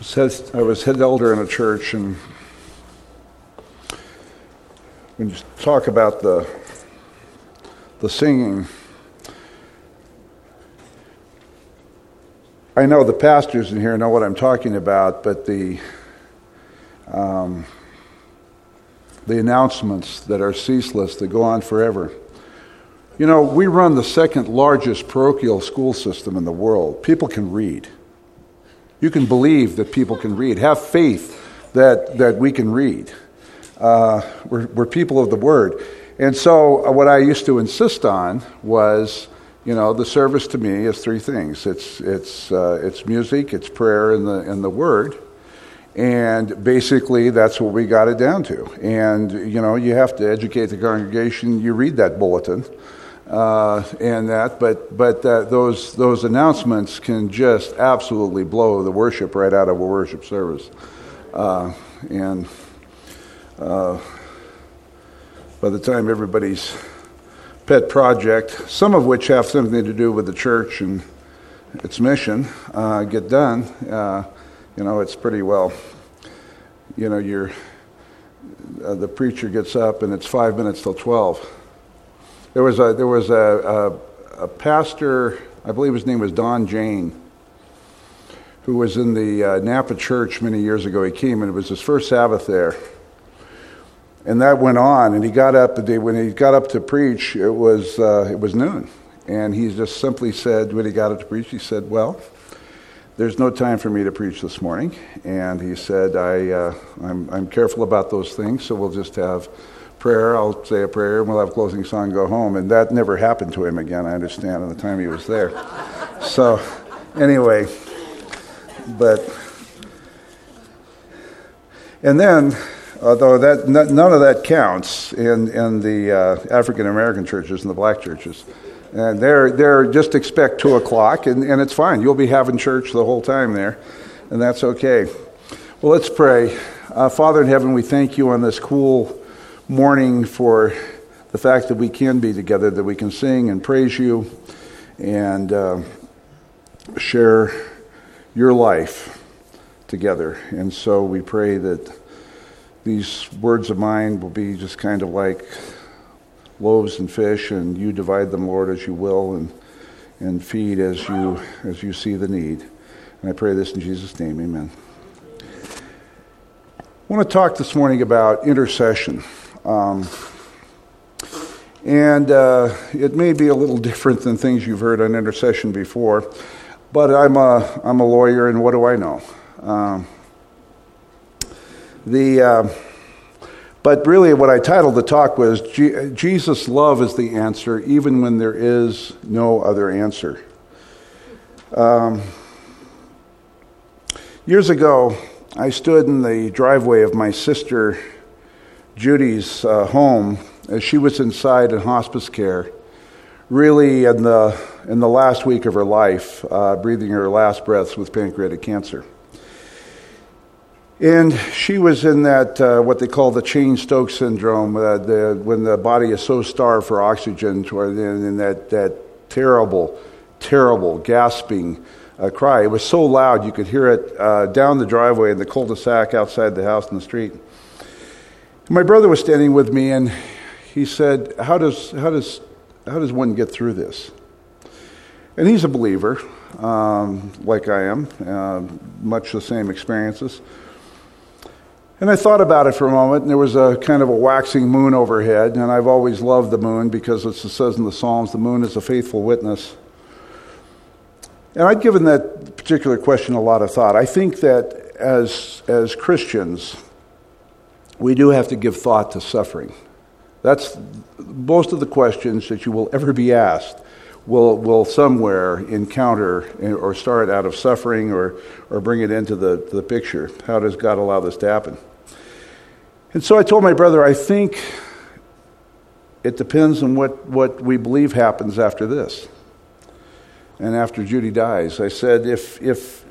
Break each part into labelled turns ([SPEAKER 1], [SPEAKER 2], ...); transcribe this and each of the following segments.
[SPEAKER 1] says I was head elder in a church, and when you talk about the the singing, I know the pastors in here know what I'm talking about, but the um, the announcements that are ceaseless, that go on forever. You know, we run the second largest parochial school system in the world. People can read. You can believe that people can read. Have faith that, that we can read. Uh, we're, we're people of the Word. And so, uh, what I used to insist on was, you know, the service to me is three things it's, it's, uh, it's music, it's prayer, and the, and the Word. And basically, that's what we got it down to. And, you know, you have to educate the congregation. You read that bulletin uh, and that, but but uh, those those announcements can just absolutely blow the worship right out of a worship service, uh, and uh, by the time everybody's pet project, some of which have something to do with the church and its mission, uh, get done, uh, you know, it's pretty well, you know, you're. the preacher gets up and it's five minutes till 12 there was a, there was a, a, a pastor, I believe his name was Don Jane, who was in the uh, Napa church many years ago. He came and it was his first Sabbath there. And that went on, and he got up the day when he got up to preach. It was uh, it was noon, and he just simply said when he got up to preach, he said, "Well, there's no time for me to preach this morning." And he said, I, uh, I'm, I'm careful about those things, so we'll just have prayer. I'll say a prayer, and we'll have closing song go home. And that never happened to him again, I understand, in the time he was there. so, anyway, but, and then, although that none of that counts in, in the uh, African American churches and the black churches. And they're, they're just expect 2 o'clock, and, and it's fine. You'll be having church the whole time there, and that's okay. Well, let's pray. Uh, Father in heaven, we thank you on this cool morning for the fact that we can be together, that we can sing and praise you and uh, share your life together. And so we pray that these words of mine will be just kind of like loaves and fish, and you divide them, Lord, as you will, and, and feed as you, as you see the need. And I pray this in Jesus' name, amen. I want to talk this morning about intercession. Um, and uh, it may be a little different than things you've heard on intercession before, but I'm a, I'm a lawyer, and what do I know? Um, the, uh, but really, what I titled the talk was Jesus' love is the answer, even when there is no other answer. Um, years ago, I stood in the driveway of my sister Judy's uh, home as she was inside in hospice care, really in the, in the last week of her life, uh, breathing her last breaths with pancreatic cancer. And she was in that, uh, what they call the Cheyne-Stokes syndrome, uh, the, when the body is so starved for oxygen, in that, that terrible, terrible gasping uh, cry. It was so loud you could hear it uh, down the driveway in the cul-de-sac outside the house in the street. My brother was standing with me, and he said, "How does how does how does one get through this?" And he's a believer, um, like I am, uh, much the same experiences. And I thought about it for a moment, and there was a kind of a waxing moon overhead, and I've always loved the moon because it says in the Psalms, the moon is a faithful witness. And I'd given that particular question a lot of thought. I think that as, as Christians, we do have to give thought to suffering. That's most of the questions that you will ever be asked will, will somewhere encounter or start out of suffering or, or bring it into the, the picture. How does God allow this to happen? And so I told my brother, I think it depends on what, what we believe happens after this and after Judy dies. I said, if, if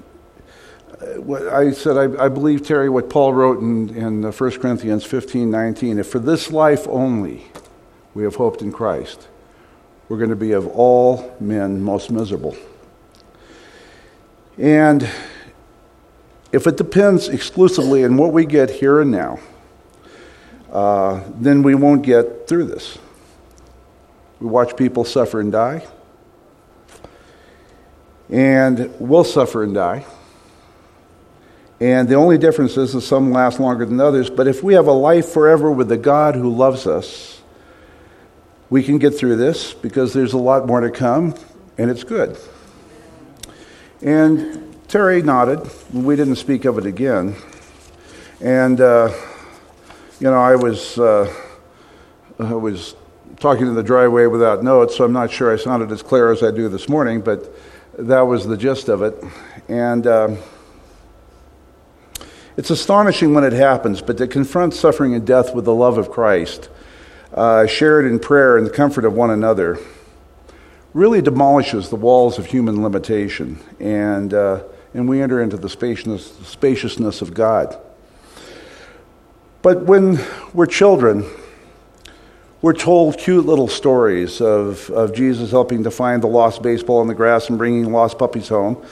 [SPEAKER 1] I said, I, I, believe, Terry, what Paul wrote in, in 1 Corinthians 15 19. If for this life only we have hoped in Christ, we're going to be of all men most miserable. And if it depends exclusively on what we get here and now, uh, then we won't get through this. We watch people suffer and die, and we'll suffer and die. And the only difference is that some last longer than others. But if we have a life forever with the God who loves us, we can get through this because there's a lot more to come, and it's good. And Terry nodded. We didn't speak of it again. And, uh, you know, I was, uh, I was talking in the driveway without notes, so I'm not sure I sounded as clear as I do this morning, but that was the gist of it. And uh, it's astonishing when it happens, but to confront suffering and death with the love of Christ, uh, shared in prayer and the comfort of one another, really demolishes the walls of human limitation, and, uh, and we enter into the spaciousness, spaciousness of God. But when we're children, we're told cute little stories of, of Jesus helping to find the lost baseball in the grass and bringing lost puppies home.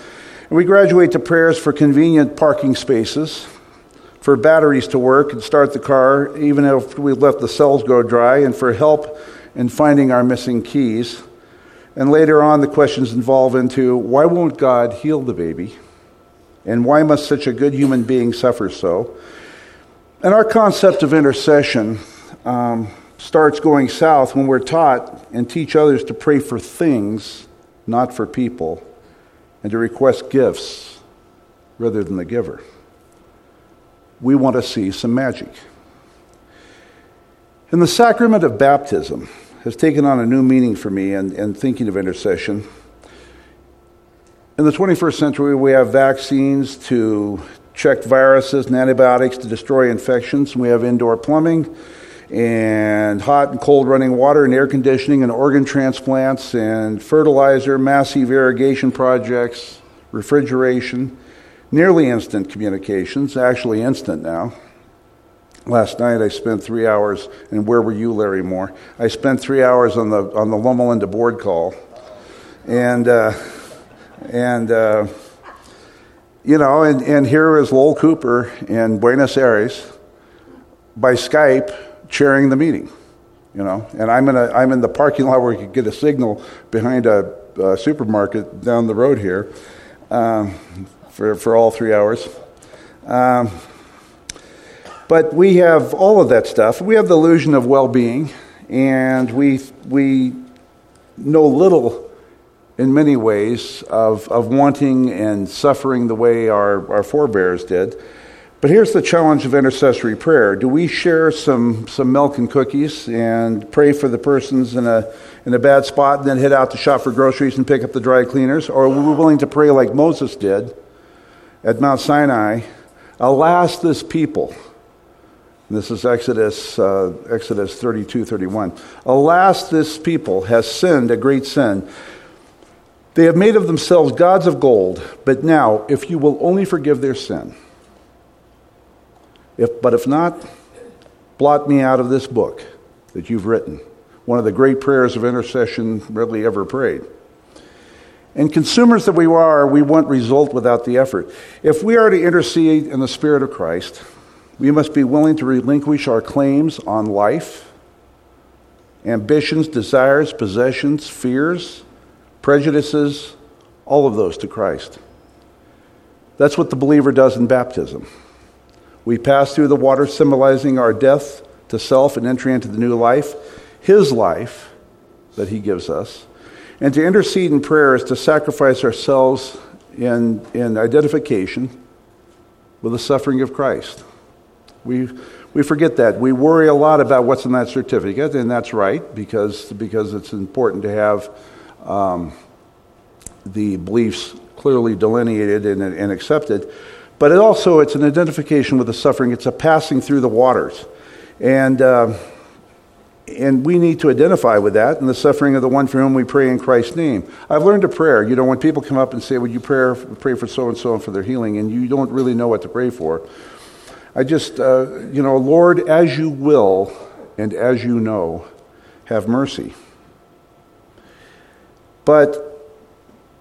[SPEAKER 1] And we graduate to prayers for convenient parking spaces, for batteries to work and start the car, even if we let the cells go dry, and for help in finding our missing keys. And later on, the questions involve into why won't God heal the baby? And why must such a good human being suffer so? And our concept of intercession um, starts going south when we're taught and teach others to pray for things, not for people, and to request gifts rather than the giver. We want to see some magic. And the sacrament of baptism has taken on a new meaning for me and, and thinking of intercession. In the 21st century, we have vaccines to check viruses and antibiotics to destroy infections. We have indoor plumbing and hot and cold running water and air conditioning and organ transplants and fertilizer, massive irrigation projects, refrigeration, nearly instant communications, actually instant now. Last night I spent three hours, and where were you, Larry Moore? I spent three hours on the on the Loma Linda board call, and uh, and uh, you know, and, and here is Lowell Cooper in Buenos Aires by Skype chairing the meeting, you know, and I'm in, a, I'm in the parking lot where you could get a signal behind a, a supermarket down the road here um, for, for all three hours. Um, but we have all of that stuff. We have the illusion of well being, and we, we know little in many ways of, of wanting and suffering the way our, our forebears did. But here's the challenge of intercessory prayer. Do we share some, some milk and cookies and pray for the persons in a, in a bad spot and then head out to shop for groceries and pick up the dry cleaners? Or are we willing to pray like Moses did at Mount Sinai? Alas, this people. This is Exodus, uh, Exodus 32, 31. Alas, this people has sinned a great sin. They have made of themselves gods of gold, but now, if you will only forgive their sin, if, but if not, blot me out of this book that you've written. One of the great prayers of intercession really ever prayed. And consumers that we are, we want result without the effort. If we are to intercede in the Spirit of Christ, we must be willing to relinquish our claims on life, ambitions, desires, possessions, fears, prejudices, all of those to Christ. That's what the believer does in baptism. We pass through the water, symbolizing our death to self and entry into the new life, His life that He gives us. And to intercede in prayer is to sacrifice ourselves in, in identification with the suffering of Christ. We, we forget that. We worry a lot about what's in that certificate, and that's right because, because it's important to have um, the beliefs clearly delineated and, and accepted. But it also, it's an identification with the suffering. It's a passing through the waters. And, uh, and we need to identify with that and the suffering of the one for whom we pray in Christ's name. I've learned a prayer. You know, when people come up and say, Would you pray, pray for so and so and for their healing? and you don't really know what to pray for. I just, uh, you know, Lord, as you will and as you know, have mercy. But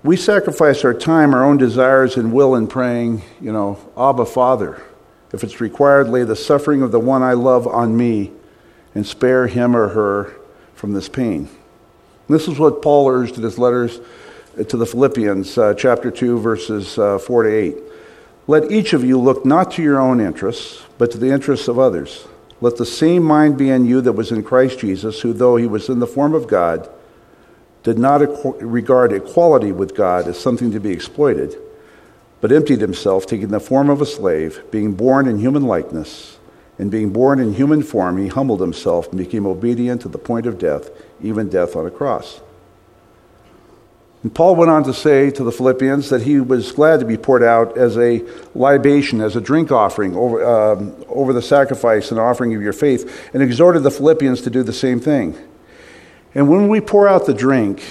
[SPEAKER 1] we sacrifice our time, our own desires, and will in praying, you know, Abba, Father. If it's required, lay the suffering of the one I love on me and spare him or her from this pain. This is what Paul urged in his letters to the Philippians, uh, chapter 2, verses uh, 4 to 8. Let each of you look not to your own interests, but to the interests of others. Let the same mind be in you that was in Christ Jesus, who, though he was in the form of God, did not regard equality with God as something to be exploited, but emptied himself, taking the form of a slave, being born in human likeness, and being born in human form, he humbled himself and became obedient to the point of death, even death on a cross. And Paul went on to say to the Philippians that he was glad to be poured out as a libation, as a drink offering over, um, over the sacrifice and offering of your faith, and exhorted the Philippians to do the same thing. And when we pour out the drink,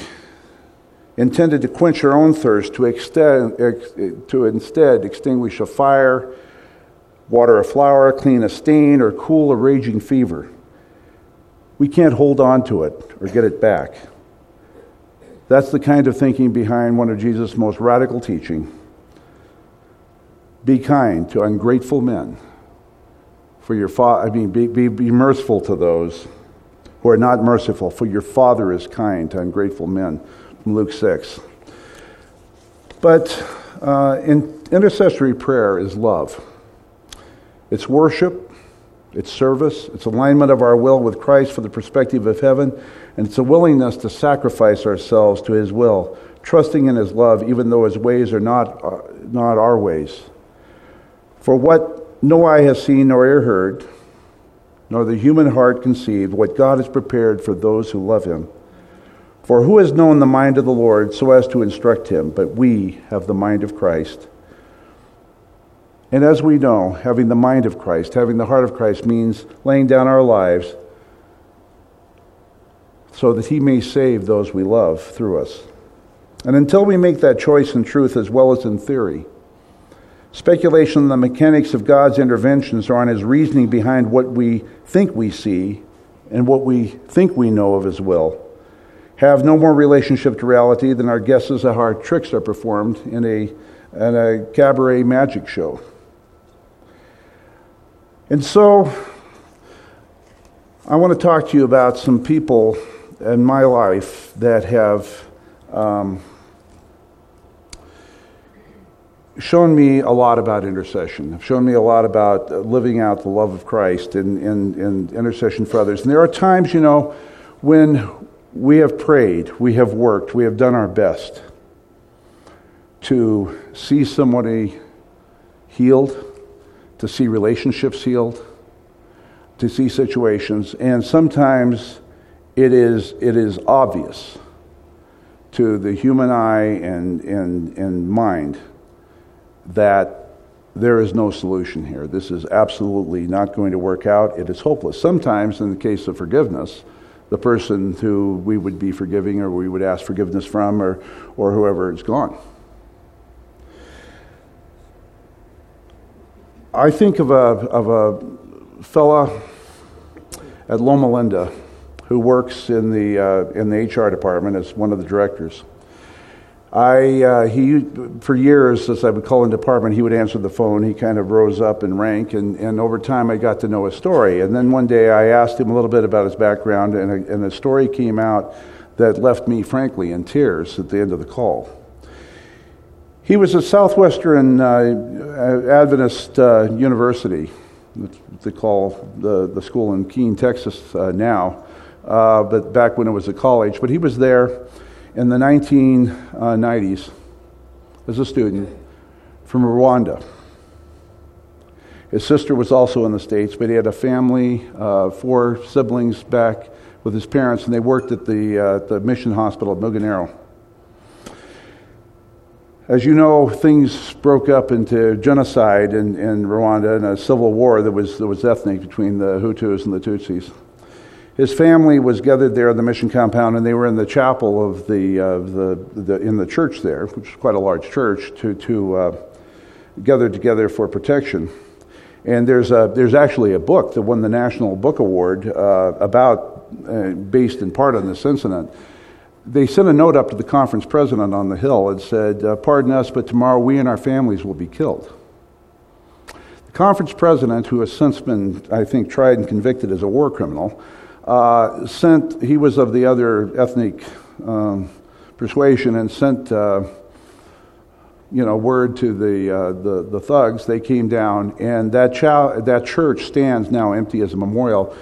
[SPEAKER 1] intended to quench our own thirst, to, extend, to instead extinguish a fire, water a flower, clean a stain, or cool a raging fever, we can't hold on to it or get it back. That's the kind of thinking behind one of Jesus' most radical teaching. Be kind to ungrateful men. For your fa- I mean, be, be, be merciful to those who are not merciful, for your Father is kind to ungrateful men. From Luke 6. But uh, in intercessory prayer is love. It's worship, it's service, it's alignment of our will with Christ for the perspective of heaven, and it's a willingness to sacrifice ourselves to His will, trusting in His love, even though His ways are not, uh, not our ways. For what no eye has seen nor ear heard, nor the human heart conceived, what God has prepared for those who love Him. For who has known the mind of the Lord so as to instruct him? But we have the mind of Christ. And as we know, having the mind of Christ, having the heart of Christ, means laying down our lives so that He may save those we love through us. And until we make that choice in truth as well as in theory, speculation on the mechanics of God's interventions or on His reasoning behind what we think we see and what we think we know of His will have no more relationship to reality than our guesses at how tricks are performed in a, in a cabaret magic show. And so, I want to talk to you about some people in my life that have um, shown me a lot about intercession, have shown me a lot about living out the love of Christ and, and, and intercession for others. And there are times, you know, when we have prayed, we have worked, we have done our best to see somebody healed to see relationships healed, to see situations, and sometimes it is, it is obvious to the human eye and, and, and mind that there is no solution here. This is absolutely not going to work out. It is hopeless. Sometimes, in the case of forgiveness, the person who we would be forgiving or we would ask forgiveness from or, or whoever is gone. I think of a, of a fella at Loma Linda who works in the, uh, in the HR department as one of the directors. I, uh, he, for years, as I would call in department, he would answer the phone. He kind of rose up in rank, and, and over time I got to know his story. And then one day I asked him a little bit about his background, and a, and a story came out that left me, frankly, in tears at the end of the call. He was at Southwestern uh, Adventist uh, University, they call the, the school in Keene, Texas uh, now, uh, but back when it was a college. But he was there in the 1990s as a student from Rwanda. His sister was also in the States, but he had a family, uh, four siblings back with his parents, and they worked at the, uh, the mission hospital at Mugonero. As you know, things broke up into genocide in, in Rwanda and a civil war that was, that was ethnic between the Hutus and the Tutsis. His family was gathered there in the mission compound, and they were in the chapel of the, uh, the, the in the church there, which is quite a large church, to, to uh, gather together for protection. And there's, a, there's actually a book that won the National Book Award uh, about, uh, based in part on this incident they sent a note up to the conference president on the Hill and said, uh, Pardon us, but tomorrow we and our families will be killed. The conference president, who has since been, I think, tried and convicted as a war criminal, uh, sent, he was of the other ethnic um, persuasion, and sent uh, you know, word to the, uh, the, the, thugs. They came down, and that, chow- that church stands now empty as a memorial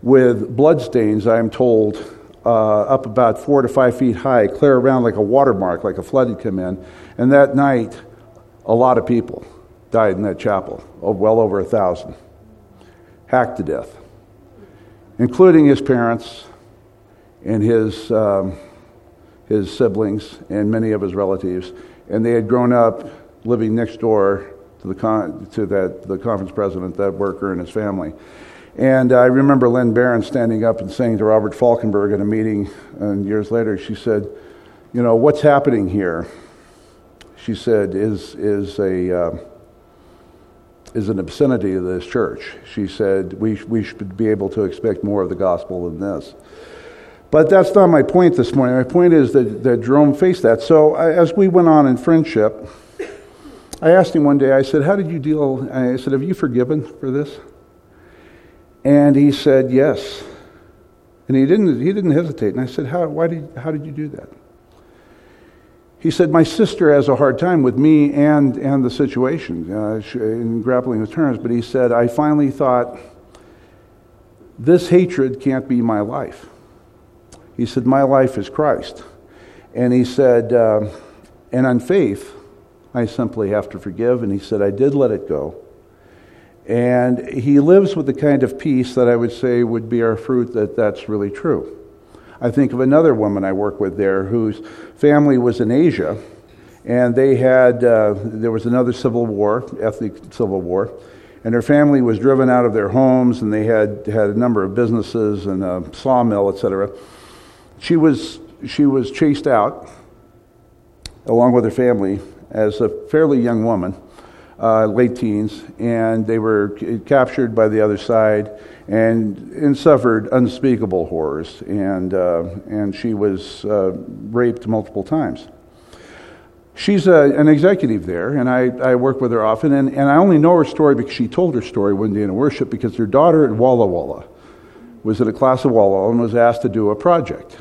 [SPEAKER 1] with bloodstains, I am told, uh, up about four to five feet high, clear around like a watermark, like a flood had come in. And that night, a lot of people died in that chapel, oh, well over a thousand, hacked to death, including his parents and his, um, his siblings and many of his relatives. And they had grown up living next door to the, con- to that, the conference president, that worker, and his family. And I remember Lynn Barron standing up and saying to Robert Folkenberg at a meeting, and years later, she said, You know, what's happening here? She said, is, is, a, uh, is an obscenity of this church. She said, we, we should be able to expect more of the gospel than this. But that's not my point this morning. My point is that, that Jerome faced that. So I, as we went on in friendship, I asked him one day, I said, How did you deal? I said, Have you forgiven for this? And he said, Yes. And he didn't, he didn't hesitate. And I said, how, why did, how did you do that? He said, My sister has a hard time with me and, and the situation uh, in grappling with terms. But he said, I finally thought, this hatred can't be my life. He said, My life is Christ. And he said, uh, And on faith, I simply have to forgive. And he said, I did let it go. And he lives with the kind of peace that I would say would be our fruit that that's really true. I think of another woman I work with there whose family was in Asia, and they had, uh, there was another civil war, ethnic civil war, and her family was driven out of their homes, and they had had a number of businesses and a sawmill, etc. She was, she was chased out along with her family as a fairly young woman uh, late teens, and they were captured by the other side and, and suffered unspeakable horrors. And, uh, and she was uh, raped multiple times. She's a, an executive there, and I, I work with her often. And, and I only know her story because she told her story one day in worship because her daughter at Walla Walla was at a class of Walla Walla and was asked to do a project.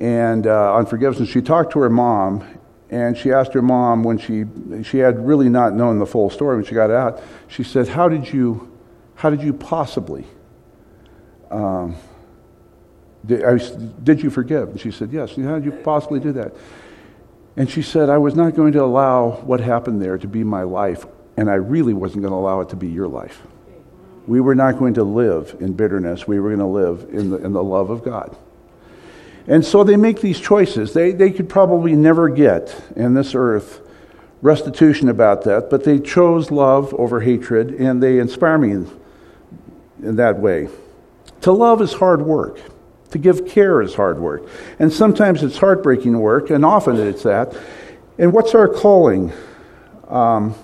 [SPEAKER 1] And uh, on forgiveness, she talked to her mom, and she asked her mom when she she had really not known the full story when she got out. She said, "How did you, how did you possibly? Um, did, I, did you forgive?" And she said, "Yes." How did you possibly do that? And she said, "I was not going to allow what happened there to be my life, and I really wasn't going to allow it to be your life. We were not going to live in bitterness. We were going to live in the, in the love of God." And so they make these choices. They, they could probably never get in this earth restitution about that, but they chose love over hatred, and they inspire me in, in that way. To love is hard work. To give care is hard work. And sometimes it's heartbreaking work, and often it's that. And what's our calling um,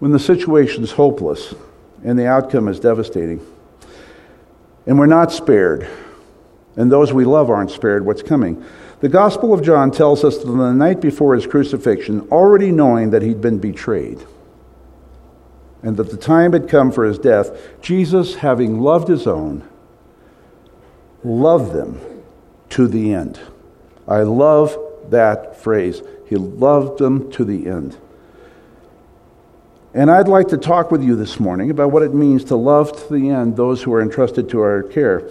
[SPEAKER 1] when the situation is hopeless and the outcome is devastating? And we're not spared and those we love aren't spared what's coming. The Gospel of John tells us that on the night before his crucifixion, already knowing that he'd been betrayed and that the time had come for his death, Jesus, having loved his own, loved them to the end. I love that phrase. He loved them to the end. And I'd like to talk with you this morning about what it means to love to the end those who are entrusted to our care.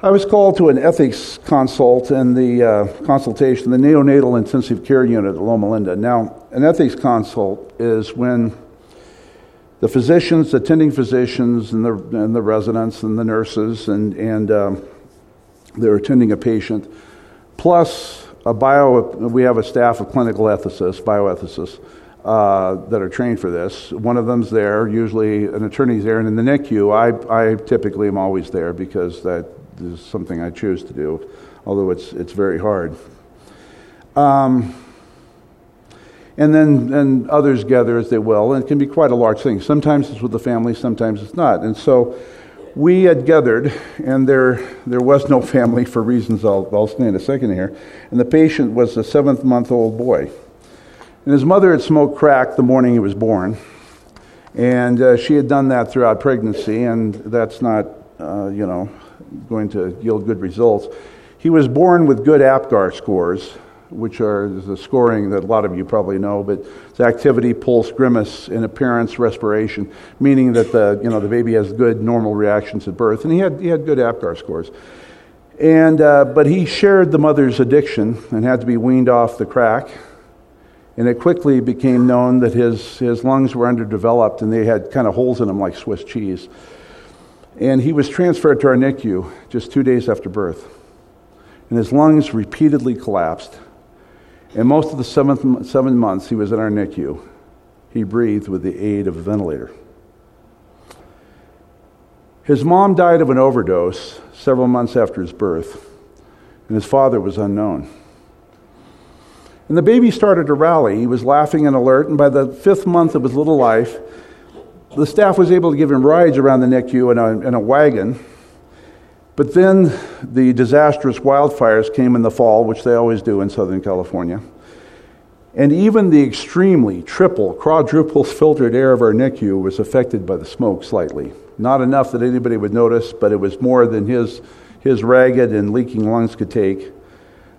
[SPEAKER 1] I was called to an ethics consult in the uh, consultation, the neonatal intensive care unit at Loma Linda. Now, an ethics consult is when the physicians, the attending physicians, and the, and the residents and the nurses, and, and um, they're attending a patient, plus a bio, we have a staff of clinical ethicists, bioethicists, uh, that are trained for this. One of them's there, usually an attorney's there, and in the NICU, I, I typically am always there because that is something I choose to do, although it's, it's very hard. Um, and then and others gather as they will, and it can be quite a large thing. Sometimes it's with the family, sometimes it's not. And so we had gathered, and there, there was no family for reasons I'll, I'll say in a second here. And the patient was a seventh month old boy. And his mother had smoked crack the morning he was born. And uh, she had done that throughout pregnancy, and that's not, uh, you know, going to yield good results. He was born with good APGAR scores, which are the scoring that a lot of you probably know, but it's activity, pulse, grimace, and appearance, respiration, meaning that the, you know, the baby has good normal reactions at birth. And he had, he had good APGAR scores. And, uh, but he shared the mother's addiction and had to be weaned off the crack. And it quickly became known that his, his lungs were underdeveloped and they had kind of holes in them like Swiss cheese. And he was transferred to our NICU just two days after birth. And his lungs repeatedly collapsed and most of the seven, seven months he was in our NICU, he breathed with the aid of a ventilator. His mom died of an overdose several months after his birth, and his father was unknown. And the baby started to rally. He was laughing and alert, and by the fifth month of his little life, the staff was able to give him rides around the NICU in a, in a wagon but then the disastrous wildfires came in the fall, which they always do in Southern California. And even the extremely triple, quadruple filtered air of our NICU was affected by the smoke slightly. Not enough that anybody would notice, but it was more than his, his ragged and leaking lungs could take.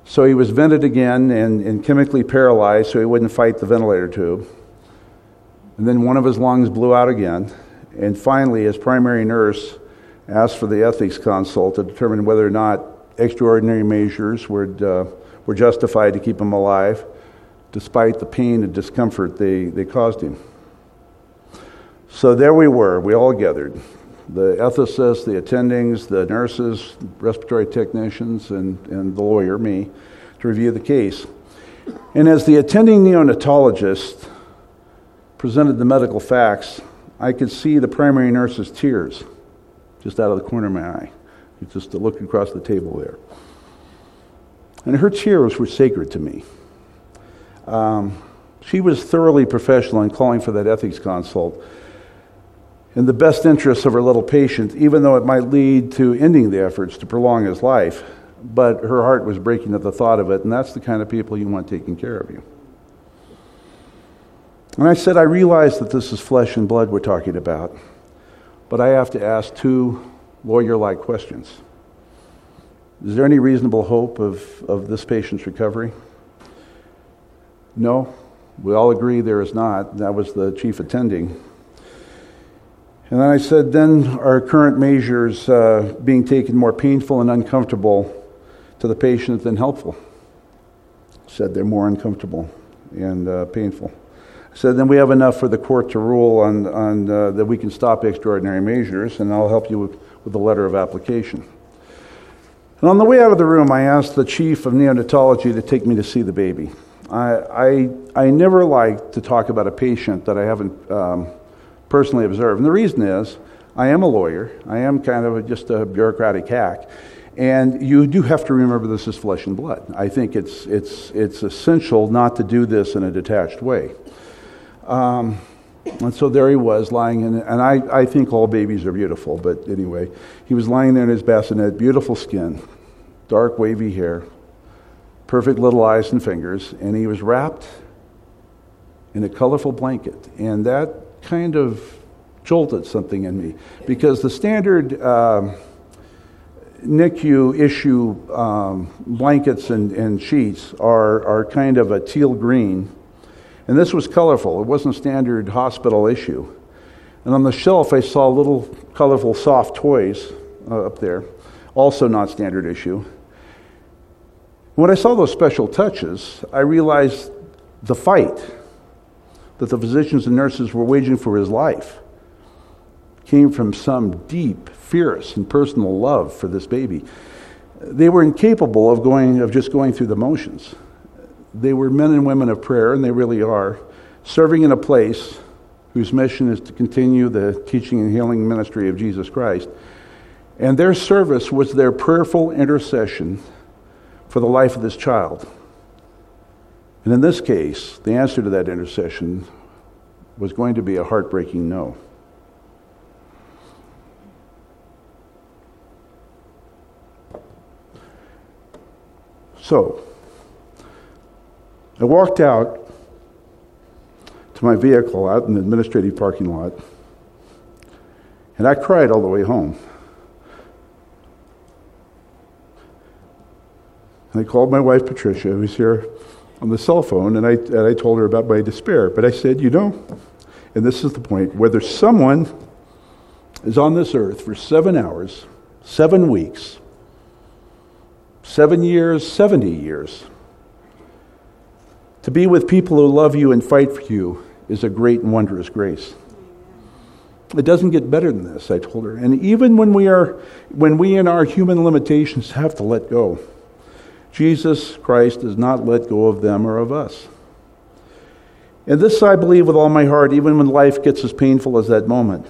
[SPEAKER 1] So he was vented again and, and chemically paralyzed so he wouldn't fight the ventilator tube. And then one of his lungs blew out again. And finally, his primary nurse asked for the ethics consult to determine whether or not extraordinary measures were, uh, were justified to keep him alive, despite the pain and discomfort they, they caused him. So there we were, we all gathered the ethicists, the attendings, the nurses, respiratory technicians, and, and the lawyer, me, to review the case. And as the attending neonatologist presented the medical facts, I could see the primary nurse's tears just out of the corner of my eye. Just looking across the table there. And her tears were sacred to me. Um, she was thoroughly professional in calling for that ethics consult in the best interests of her little patient, even though it might lead to ending the efforts to prolong his life. But her heart was breaking at the thought of it, and that's the kind of people you want taking care of you. And I said, I realize that this is flesh and blood we're talking about. But I have to ask two lawyer like questions. Is there any reasonable hope of, of this patient's recovery? No. We all agree there is not. That was the chief attending. And then I said, then are current measures uh, being taken more painful and uncomfortable to the patient than helpful? Said they're more uncomfortable and uh, painful. So then we have enough for the court to rule on, on uh, that we can stop extraordinary measures, and I'll help you with, with the letter of application. And on the way out of the room, I asked the chief of neonatology to take me to see the baby. I, I, I never like to talk about a patient that I haven't um, personally observed. And the reason is, I am a lawyer. I am kind of a, just a bureaucratic hack. And you do have to remember this is flesh and blood. I think it's, it's, it's essential not to do this in a detached way. Um, and so there he was lying in, and I, I think all babies are beautiful, but anyway, he was lying there in his bassinet, beautiful skin, dark wavy hair, perfect little eyes and fingers, and he was wrapped in a colorful blanket. And that kind of jolted something in me because the standard um, NICU issue um, blankets and, and sheets are, are kind of a teal green and this was colorful, it wasn't standard hospital issue. And on the shelf, I saw little colorful soft toys uh, up there, also not standard issue. When I saw those special touches, I realized the fight that the physicians and nurses were waging for his life came from some deep, fierce, and personal love for this baby. They were incapable of going of just going through the motions they were men and women of prayer, and they really are, serving in a place whose mission is to continue the teaching and healing ministry of Jesus Christ. And their service was their prayerful intercession for the life of this child. And in this case, the answer to that intercession was going to be a heartbreaking no. So, I walked out to my vehicle out in the administrative parking lot, and I cried all the way home. I called my wife Patricia, who's here on the cell phone, and I, and I told her about my despair. But I said, you know, and this is the point whether someone is on this earth for seven hours, seven weeks, seven years, 70 years, to be with people who love you and fight for you is a great and wondrous grace. It doesn't get better than this, I told her. And even when we are when we in our human limitations have to let go, Jesus Christ does not let go of them or of us. And this I believe with all my heart, even when life gets as painful as that moment.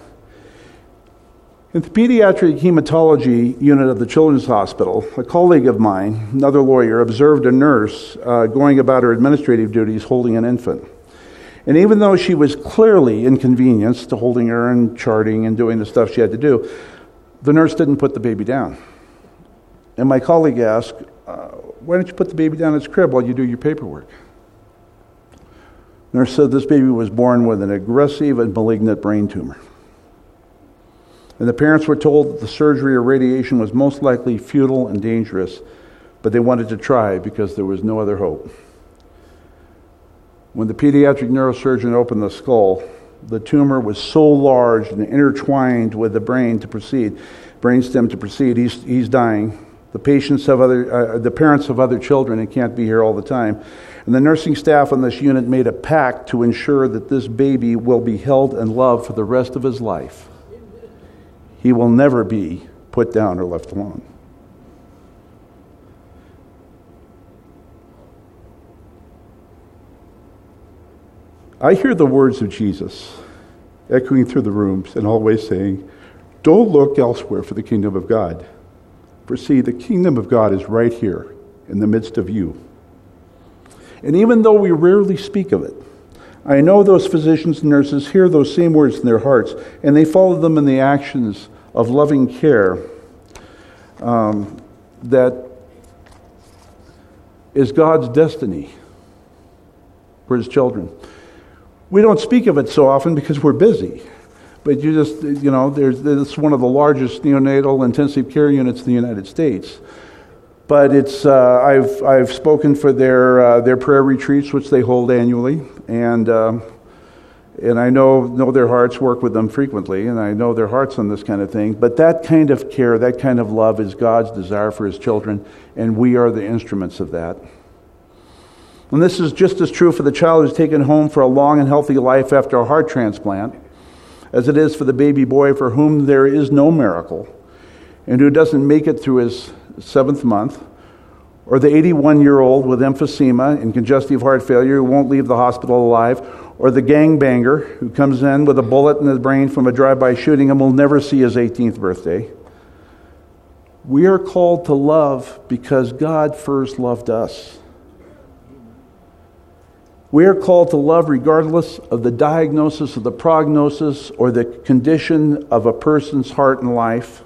[SPEAKER 1] In the pediatric hematology unit of the Children's Hospital, a colleague of mine, another lawyer, observed a nurse uh, going about her administrative duties holding an infant. And even though she was clearly inconvenienced to holding her and charting and doing the stuff she had to do, the nurse didn't put the baby down. And my colleague asked, uh, why don't you put the baby down in its crib while you do your paperwork? The Nurse said this baby was born with an aggressive and malignant brain tumor. And the parents were told that the surgery or radiation was most likely futile and dangerous, but they wanted to try because there was no other hope. When the pediatric neurosurgeon opened the skull, the tumor was so large and intertwined with the brain to proceed, brainstem to proceed. He's, he's dying. The patients have other, uh, the parents have other children and can't be here all the time. And the nursing staff on this unit made a pact to ensure that this baby will be held and loved for the rest of his life. He will never be put down or left alone. I hear the words of Jesus echoing through the rooms and always saying, Don't look elsewhere for the kingdom of God. For see, the kingdom of God is right here in the midst of you. And even though we rarely speak of it, I know those physicians and nurses hear those same words in their hearts, and they follow them in the actions of loving care um, that is God's destiny for His children. We don't speak of it so often because we're busy. But you just, you know, there's, it's one of the largest neonatal intensive care units in the United States. But it's, uh, I've, I've spoken for their, uh, their prayer retreats, which they hold annually. And, uh, and I know, know their hearts, work with them frequently, and I know their hearts on this kind of thing. But that kind of care, that kind of love is God's desire for His children, and we are the instruments of that. And this is just as true for the child who's taken home for a long and healthy life after a heart transplant as it is for the baby boy for whom there is no miracle and who doesn't make it through his seventh month, or the 81 year old with emphysema and congestive heart failure who won't leave the hospital alive, or the gangbanger who comes in with a bullet in his brain from a drive by shooting and will never see his 18th birthday. We are called to love because God first loved us. We are called to love regardless of the diagnosis of the prognosis or the condition of a person's heart and life.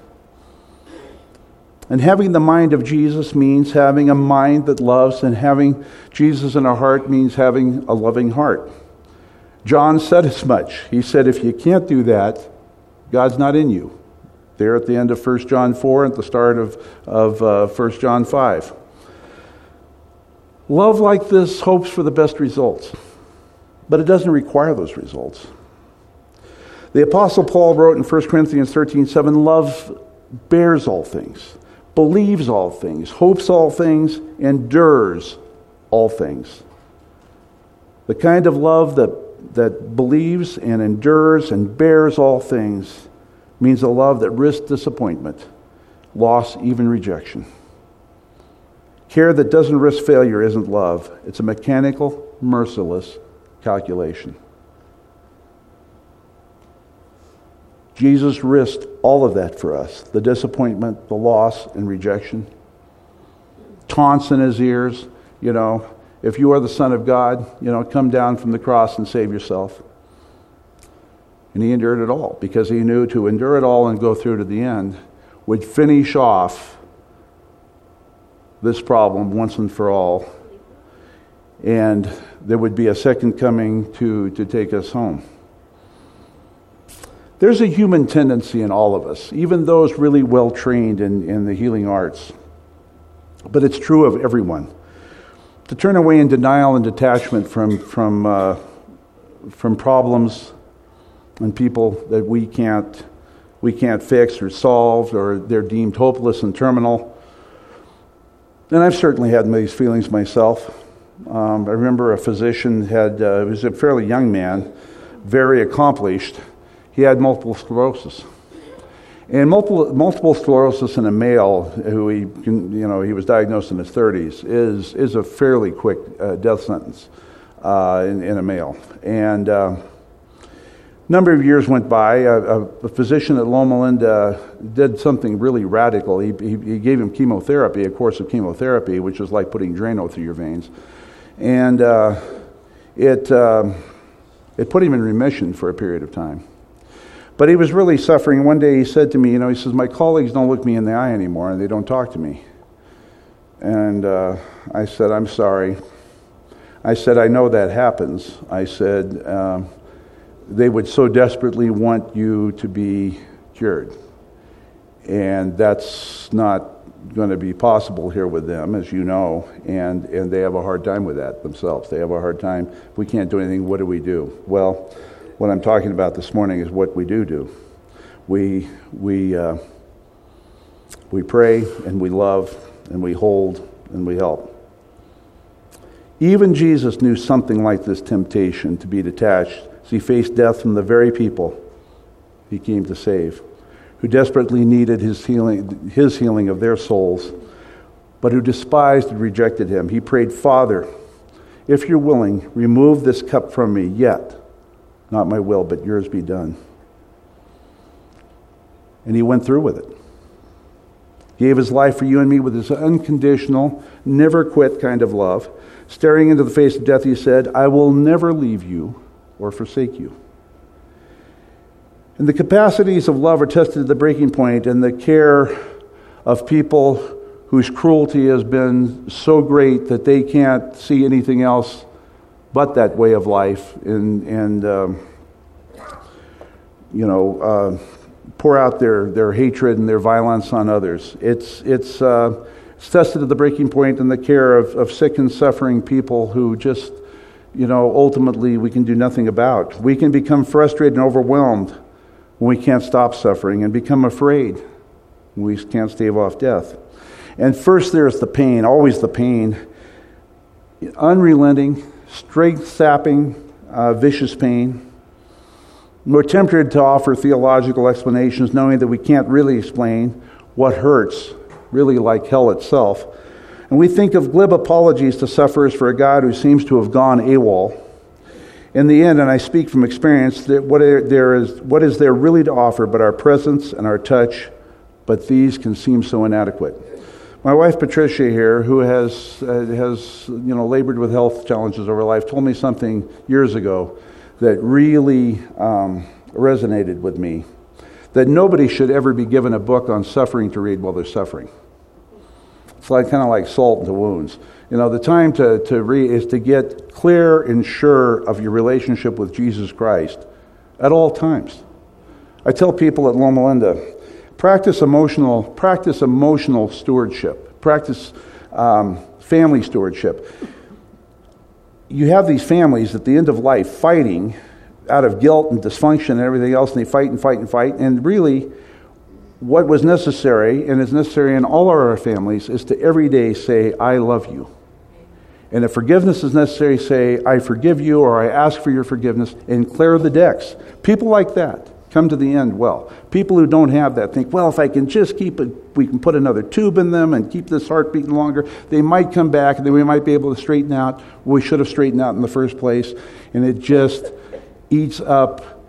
[SPEAKER 1] And having the mind of Jesus means having a mind that loves, and having Jesus in our heart means having a loving heart. John said as much. He said, if you can't do that, God's not in you. There at the end of 1 John 4, at the start of, of uh, 1 John 5. Love like this hopes for the best results, but it doesn't require those results. The Apostle Paul wrote in 1 Corinthians 13 7, love bears all things, believes all things, hopes all things, endures all things. The kind of love that, that believes and endures and bears all things means a love that risks disappointment, loss, even rejection. Care that doesn't risk failure isn't love, it's a mechanical, merciless calculation. Jesus risked all of that for us the disappointment, the loss, and rejection. Taunts in his ears, you know, if you are the Son of God, you know, come down from the cross and save yourself. And he endured it all because he knew to endure it all and go through to the end would finish off this problem once and for all, and there would be a second coming to, to take us home. There's a human tendency in all of us, even those really well trained in, in the healing arts, but it's true of everyone, to turn away in denial and detachment from, from, uh, from problems and people that we can't, we can't fix or solve or they're deemed hopeless and terminal. And I've certainly had these feelings myself. Um, I remember a physician had, uh, was a fairly young man, very accomplished. He had multiple sclerosis. And multiple, multiple sclerosis in a male who he, you know, he was diagnosed in his 30s is, is a fairly quick uh, death sentence uh, in, in, a male. And uh, number of years went by. A, a, physician at Loma Linda did something really radical. He, he, he, gave him chemotherapy, a course of chemotherapy, which is like putting Drano through your veins. And uh, it, um, it put him in remission for a period of time. But he was really suffering. One day he said to me, You know, he says, My colleagues don't look me in the eye anymore and they don't talk to me. And uh, I said, I'm sorry. I said, I know that happens. I said, um, they would so desperately want you to be cured. And that's not going to be possible here with them, as you know, and, and they have a hard time with that themselves. They have a hard time. If we can't do anything, what do we do? Well, what I'm talking about this morning is what we do do. We, we, uh, we pray and we love and we hold and we help. Even Jesus knew something like this temptation to be detached as he faced death from the very people he came to save, who desperately needed his healing, his healing of their souls, but who despised and rejected him. He prayed, Father, if you're willing, remove this cup from me, yet not my will, but yours be done. And he went through with it. Gave his life for you and me with his unconditional, never quit kind of love. Staring into the face of death, he said, I will never leave you or forsake you. And the capacities of love are tested at the breaking point, and the care of people whose cruelty has been so great that they can't see anything else but that way of life, and, and um, you know, uh, pour out their, their hatred and their violence on others. It's, it's, uh, it's tested at the breaking point in the care of, of sick and suffering people who just you know, ultimately we can do nothing about. We can become frustrated and overwhelmed when we can't stop suffering and become afraid when we can't stave off death. And first, there's the pain, always the pain. Unrelenting, strength sapping, uh, vicious pain. We're tempted to offer theological explanations knowing that we can't really explain what hurts, really like hell itself. And we think of glib apologies to sufferers for a God who seems to have gone AWOL. In the end, and I speak from experience, that what, there is, what is there really to offer but our presence and our touch, but these can seem so inadequate. My wife Patricia here, who has, uh, has you know, labored with health challenges over life, told me something years ago that really um, resonated with me. That nobody should ever be given a book on suffering to read while they're suffering. It's like kind of like salt into wounds. You know, the time to, to read is to get clear and sure of your relationship with Jesus Christ at all times. I tell people at Loma Linda, practice emotional, practice emotional stewardship, practice um, family stewardship. You have these families at the end of life fighting out of guilt and dysfunction and everything else, and they fight and fight and fight, and really what was necessary, and is necessary in all our families, is to every day say, I love you. And if forgiveness is necessary, say, I forgive you or I ask for your forgiveness and clear the decks. People like that come to the end well. People who don't have that think, well, if I can just keep it, we can put another tube in them and keep this heart beating longer, they might come back and then we might be able to straighten out what we should have straightened out in the first place. And it just eats up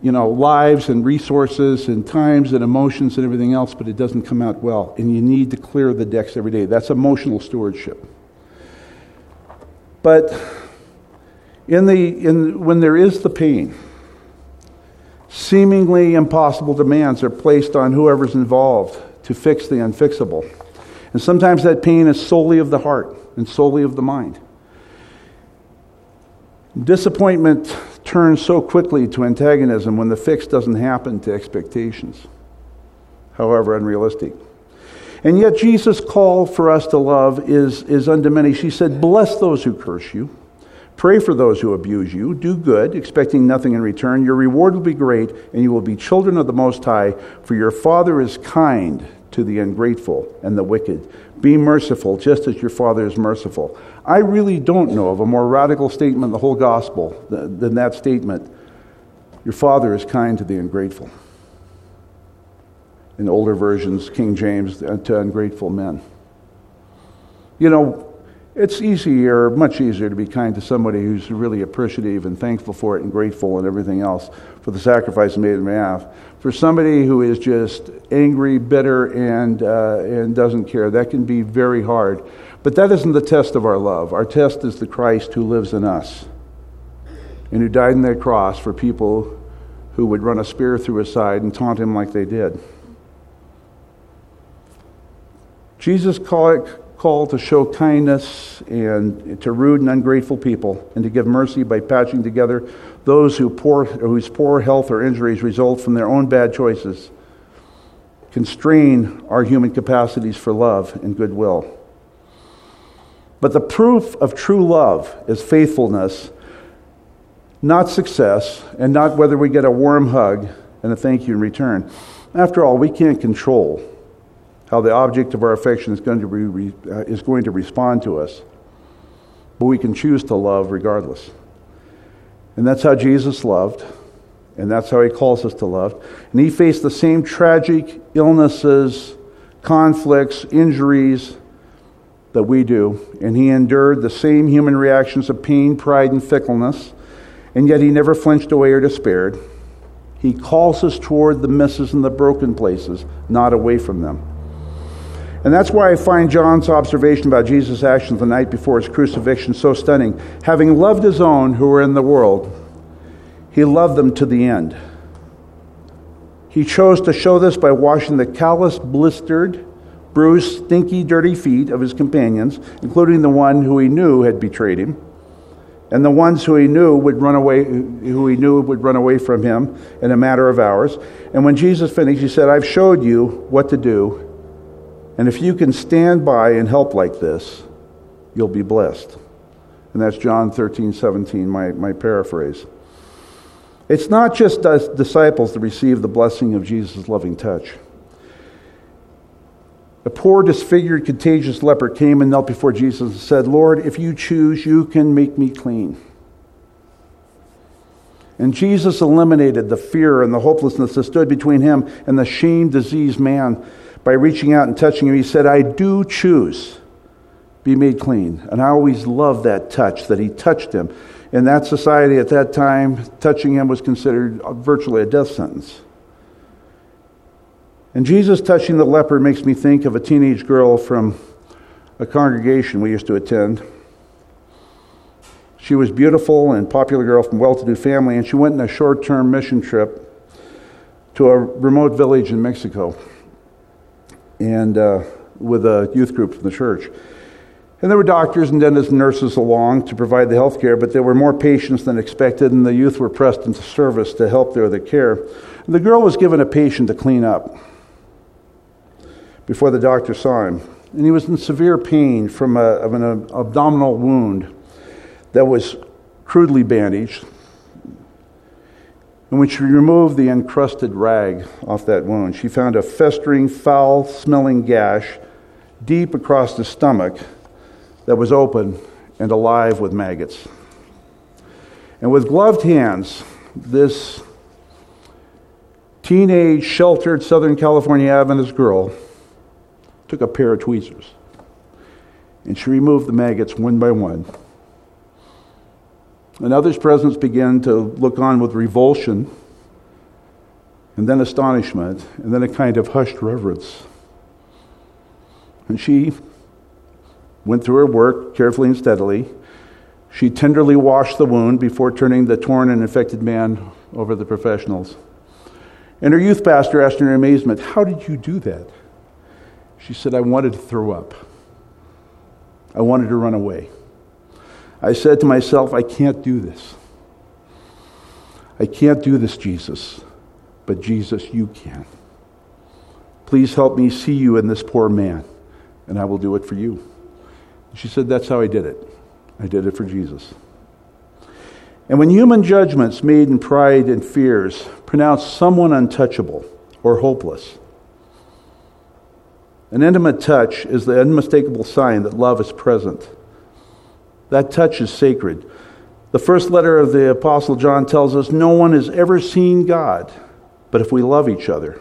[SPEAKER 1] you know, lives and resources and times and emotions and everything else, but it doesn't come out well. And you need to clear the decks every day. That's emotional stewardship. But in the, in, when there is the pain, seemingly impossible demands are placed on whoever's involved to fix the unfixable. And sometimes that pain is solely of the heart and solely of the mind. Disappointment turns so quickly to antagonism when the fix doesn't happen to expectations, however unrealistic. And yet, Jesus' call for us to love is, is undiminished. He said, Bless those who curse you, pray for those who abuse you, do good, expecting nothing in return. Your reward will be great, and you will be children of the Most High, for your Father is kind to the ungrateful and the wicked. Be merciful, just as your Father is merciful. I really don't know of a more radical statement in the whole gospel than that statement. Your Father is kind to the ungrateful in older versions, King James, uh, to ungrateful men. You know, it's easier, much easier to be kind to somebody who's really appreciative and thankful for it and grateful and everything else for the sacrifice made in behalf. For somebody who is just angry, bitter, and, uh, and doesn't care, that can be very hard. But that isn't the test of our love. Our test is the Christ who lives in us and who died on that cross for people who would run a spear through his side and taunt him like they did. Jesus called, called to show kindness and to rude and ungrateful people and to give mercy by patching together those who poor, whose poor health or injuries result from their own bad choices constrain our human capacities for love and goodwill. But the proof of true love is faithfulness, not success, and not whether we get a warm hug and a thank you in return. After all, we can't control how the object of our affection is going to, be, uh, is going to respond to us. But we can choose to love regardless. And that's how Jesus loved, and that's how he calls us to love. And he faced the same tragic illnesses, conflicts, injuries that we do. And he endured the same human reactions of pain, pride, and fickleness. And yet he never flinched away or despaired. He calls us toward the misses and the broken places, not away from them. And that's why I find John's observation about Jesus' actions the night before his crucifixion so stunning. Having loved his own who were in the world, he loved them to the end. He chose to show this by washing the callous, blistered, bruised, stinky, dirty feet of his companions, including the one who he knew had betrayed him, and the ones who he knew would run away, who he knew would run away from him in a matter of hours. And when Jesus finished, he said, "I've showed you what to do and if you can stand by and help like this, you'll be blessed. And that's John 13, 17, my, my paraphrase. It's not just disciples that receive the blessing of Jesus' loving touch. A poor, disfigured, contagious leper came and knelt before Jesus and said, Lord, if you choose, you can make me clean. And Jesus eliminated the fear and the hopelessness that stood between him and the shame diseased man by reaching out and touching him, he said, I do choose be made clean. And I always loved that touch, that he touched him. In that society at that time, touching him was considered virtually a death sentence. And Jesus touching the leper makes me think of a teenage girl from a congregation we used to attend. She was beautiful and popular girl from well-to-do family, and she went on a short-term mission trip to a remote village in Mexico and uh, with a youth group from the church. And there were doctors and dentists and nurses along to provide the health care, but there were more patients than expected, and the youth were pressed into service to help their the care. And the girl was given a patient to clean up before the doctor saw him. And he was in severe pain from a, an abdominal wound that was crudely bandaged. And when she removed the encrusted rag off that wound, she found a festering, foul smelling gash deep across the stomach that was open and alive with maggots. And with gloved hands, this teenage, sheltered Southern California Adventist girl took a pair of tweezers and she removed the maggots one by one and others began to look on with revulsion, and then astonishment, and then a kind of hushed reverence. And she went through her work carefully and steadily. She tenderly washed the wound before turning the torn and infected man over the professionals. And her youth pastor asked her in amazement, How did you do that? She said, I wanted to throw up. I wanted to run away. I said to myself, I can't do this. I can't do this, Jesus. But Jesus, you can. Please help me see you in this poor man, and I will do it for you. She said, That's how I did it. I did it for Jesus. And when human judgments made in pride and fears pronounce someone untouchable or hopeless, an intimate touch is the unmistakable sign that love is present. That touch is sacred. The first letter of the Apostle John tells us no one has ever seen God, but if we love each other,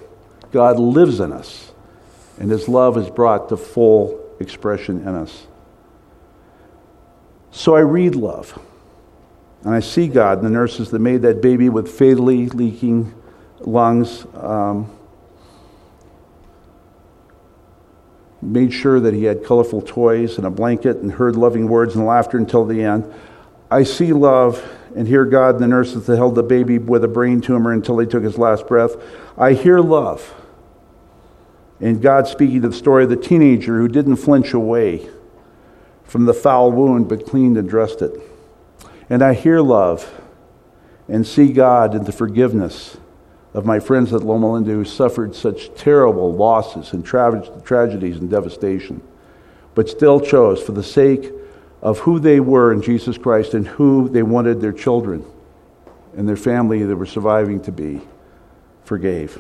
[SPEAKER 1] God lives in us, and his love is brought to full expression in us. So I read love, and I see God the nurses that made that baby with fatally leaking lungs. Um, made sure that he had colorful toys and a blanket and heard loving words and laughter until the end. I see love and hear God and the nurses that held the baby with a brain tumor until he took his last breath. I hear love. And God speaking to the story of the teenager who didn't flinch away from the foul wound but cleaned and dressed it. And I hear love and see God in the forgiveness of my friends at Loma Linda who suffered such terrible losses and tra- tragedies and devastation, but still chose for the sake of who they were in Jesus Christ and who they wanted their children and their family that were surviving to be, forgave.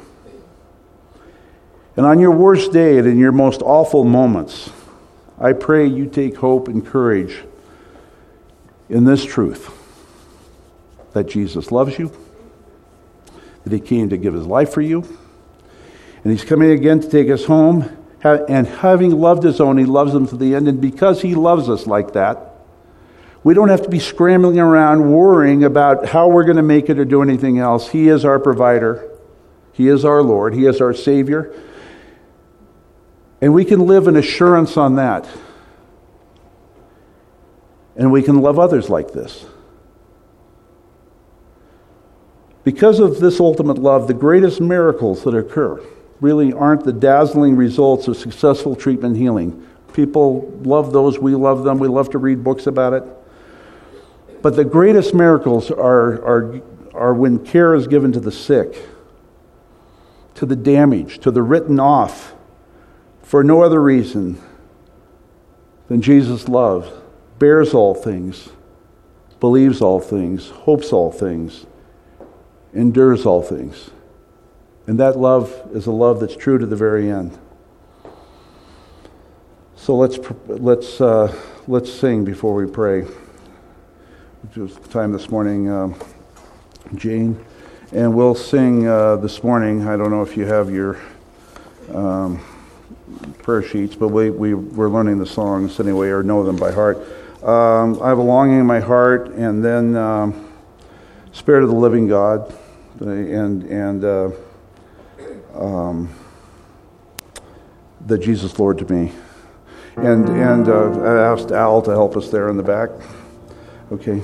[SPEAKER 1] And on your worst day and in your most awful moments, I pray you take hope and courage in this truth that Jesus loves you, that He came to give His life for you, and He's coming again to take us home. And having loved His own, He loves them to the end. And because He loves us like that, we don't have to be scrambling around worrying about how we're going to make it or do anything else. He is our provider, He is our Lord, He is our Savior. And we can live in assurance on that. And we can love others like this. Because of this ultimate love, the greatest miracles that occur really aren't the dazzling results of successful treatment healing. People love those, we love them, we love to read books about it. But the greatest miracles are, are, are when care is given to the sick, to the damaged, to the written off for no other reason than Jesus' love bears all things, believes all things, hopes all things, endures all things. And that love is a love that's true to the very end. So let's, let's, uh, let's sing before we pray. It was time this morning, uh, Jane. And we'll sing uh, this morning. I don't know if you have your. Um, prayer sheets, but we, we, we're learning the songs anyway or know them by heart. Um, I have a longing in my heart, and then um, Spirit of the Living God, and, and uh, um, the Jesus Lord to me. And, and uh, I asked Al to help us there in the back. Okay.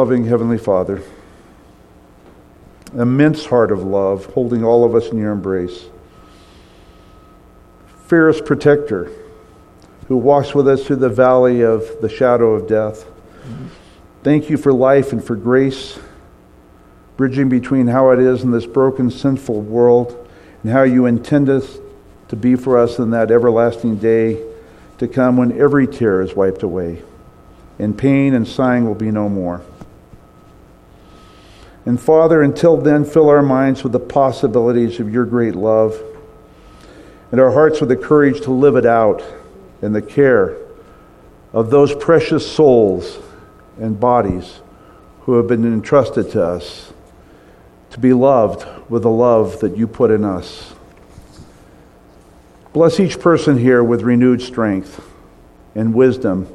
[SPEAKER 1] Loving Heavenly Father, immense heart of love, holding all of us in your embrace. Fierce protector, who walks with us through the valley of the shadow of death. Thank you for life and for grace, bridging between how it is in this broken, sinful world and how you intend us to be for us in that everlasting day to come when every tear is wiped away and pain and sighing will be no more. And Father, until then, fill our minds with the possibilities of your great love and our hearts with the courage to live it out in the care of those precious souls and bodies who have been entrusted to us to be loved with the love that you put in us. Bless each person here with renewed strength and wisdom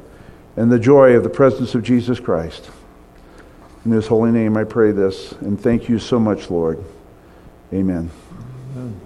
[SPEAKER 1] and the joy of the presence of Jesus Christ. In his holy name I pray this, and thank you so much, Lord. Amen.
[SPEAKER 2] Amen.